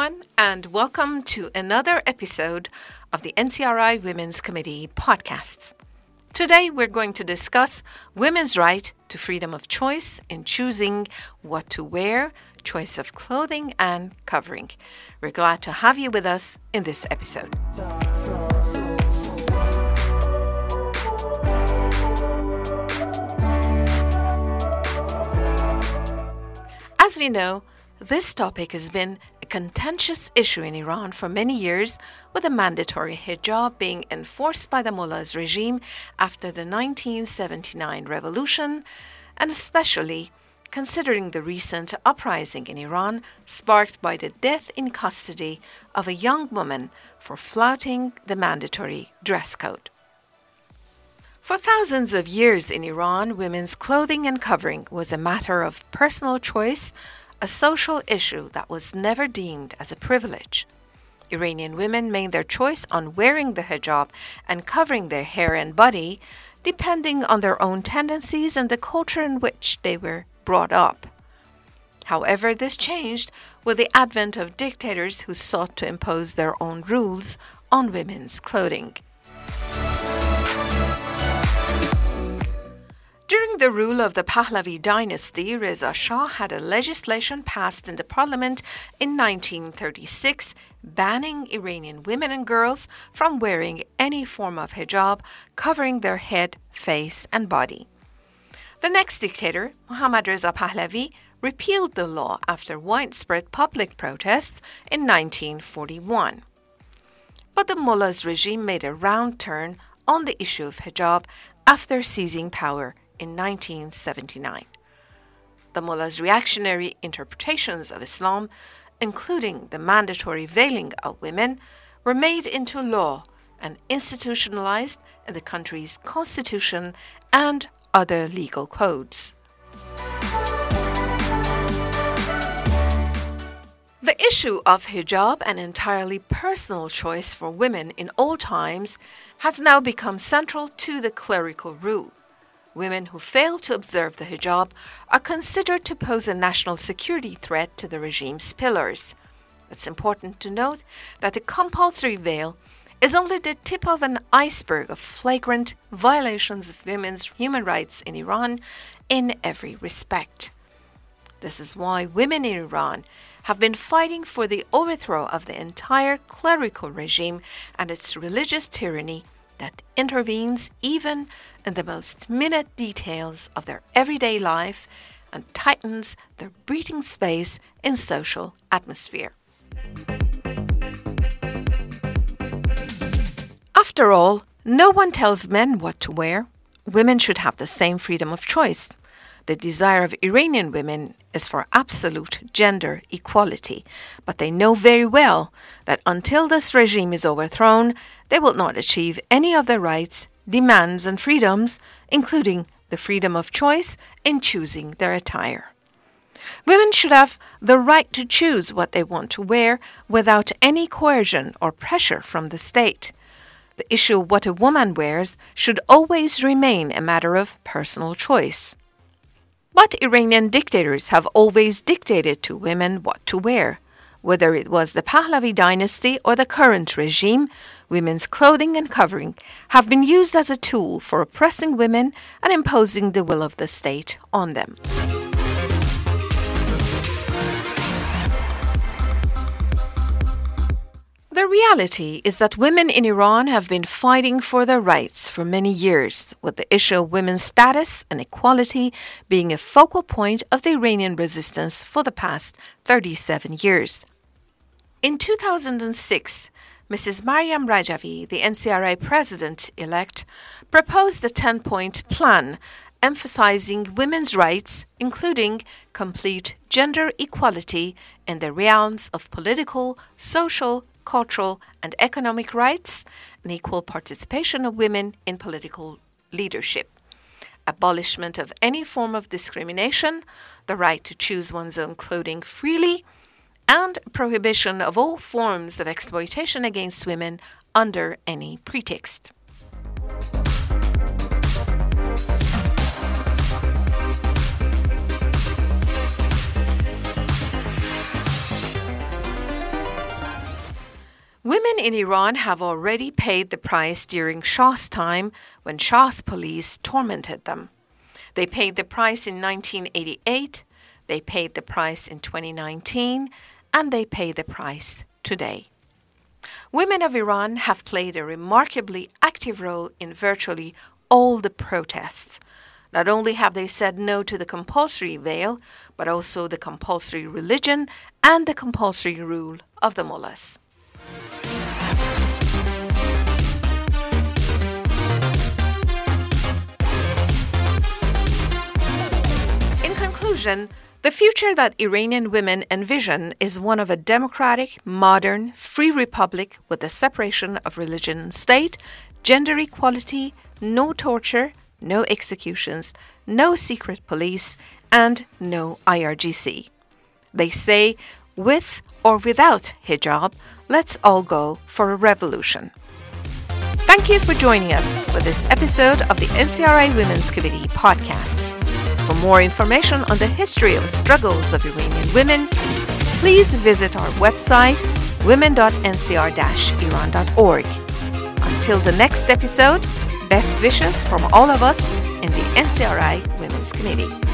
everyone, and welcome to another episode of the NCRI Women's Committee podcasts. Today, we're going to discuss women's right to freedom of choice in choosing what to wear, choice of clothing, and covering. We're glad to have you with us in this episode. As we know, this topic has been contentious issue in Iran for many years, with a mandatory hijab being enforced by the mullahs regime after the 1979 revolution, and especially considering the recent uprising in Iran sparked by the death in custody of a young woman for flouting the mandatory dress code. For thousands of years in Iran, women's clothing and covering was a matter of personal choice a social issue that was never deemed as a privilege. Iranian women made their choice on wearing the hijab and covering their hair and body depending on their own tendencies and the culture in which they were brought up. However, this changed with the advent of dictators who sought to impose their own rules on women's clothing. The rule of the Pahlavi dynasty, Reza Shah had a legislation passed in the parliament in 1936 banning Iranian women and girls from wearing any form of hijab covering their head, face, and body. The next dictator, Mohammad Reza Pahlavi, repealed the law after widespread public protests in 1941. But the mullah's regime made a round turn on the issue of hijab after seizing power in 1979. The mullah's reactionary interpretations of Islam, including the mandatory veiling of women, were made into law and institutionalized in the country's constitution and other legal codes. The issue of hijab, an entirely personal choice for women in all times, has now become central to the clerical rule. Women who fail to observe the hijab are considered to pose a national security threat to the regime's pillars. It's important to note that the compulsory veil is only the tip of an iceberg of flagrant violations of women's human rights in Iran in every respect. This is why women in Iran have been fighting for the overthrow of the entire clerical regime and its religious tyranny that intervenes even in the most minute details of their everyday life and tightens their breathing space in social atmosphere. After all, no one tells men what to wear. Women should have the same freedom of choice. The desire of Iranian women is for absolute gender equality, but they know very well that until this regime is overthrown, they will not achieve any of their rights, demands, and freedoms, including the freedom of choice in choosing their attire. Women should have the right to choose what they want to wear without any coercion or pressure from the state. The issue of what a woman wears should always remain a matter of personal choice. But Iranian dictators have always dictated to women what to wear. Whether it was the Pahlavi dynasty or the current regime, women's clothing and covering have been used as a tool for oppressing women and imposing the will of the state on them. The reality is that women in Iran have been fighting for their rights for many years, with the issue of women's status and equality being a focal point of the Iranian resistance for the past 37 years. In 2006, Mrs. Maryam Rajavi, the NCRI president elect, proposed a 10 point plan emphasizing women's rights, including complete gender equality in the realms of political, social, cultural, and economic rights, and equal participation of women in political leadership, abolishment of any form of discrimination, the right to choose one's own clothing freely, and prohibition of all forms of exploitation against women under any pretext. Women in Iran have already paid the price during Shah's time when Shah's police tormented them. They paid the price in 1988, they paid the price in 2019, and they pay the price today. Women of Iran have played a remarkably active role in virtually all the protests. Not only have they said no to the compulsory veil, but also the compulsory religion and the compulsory rule of the mullahs. Conclusion, the future that Iranian women envision is one of a democratic, modern, free republic with the separation of religion and state, gender equality, no torture, no executions, no secret police, and no IRGC. They say, with or without hijab, let's all go for a revolution. Thank you for joining us for this episode of the NCRI Women's Committee podcasts. For more information on the history of struggles of Iranian women, please visit our website women.ncr-iran.org. Until the next episode, best wishes from all of us in the NCRI Women's Committee.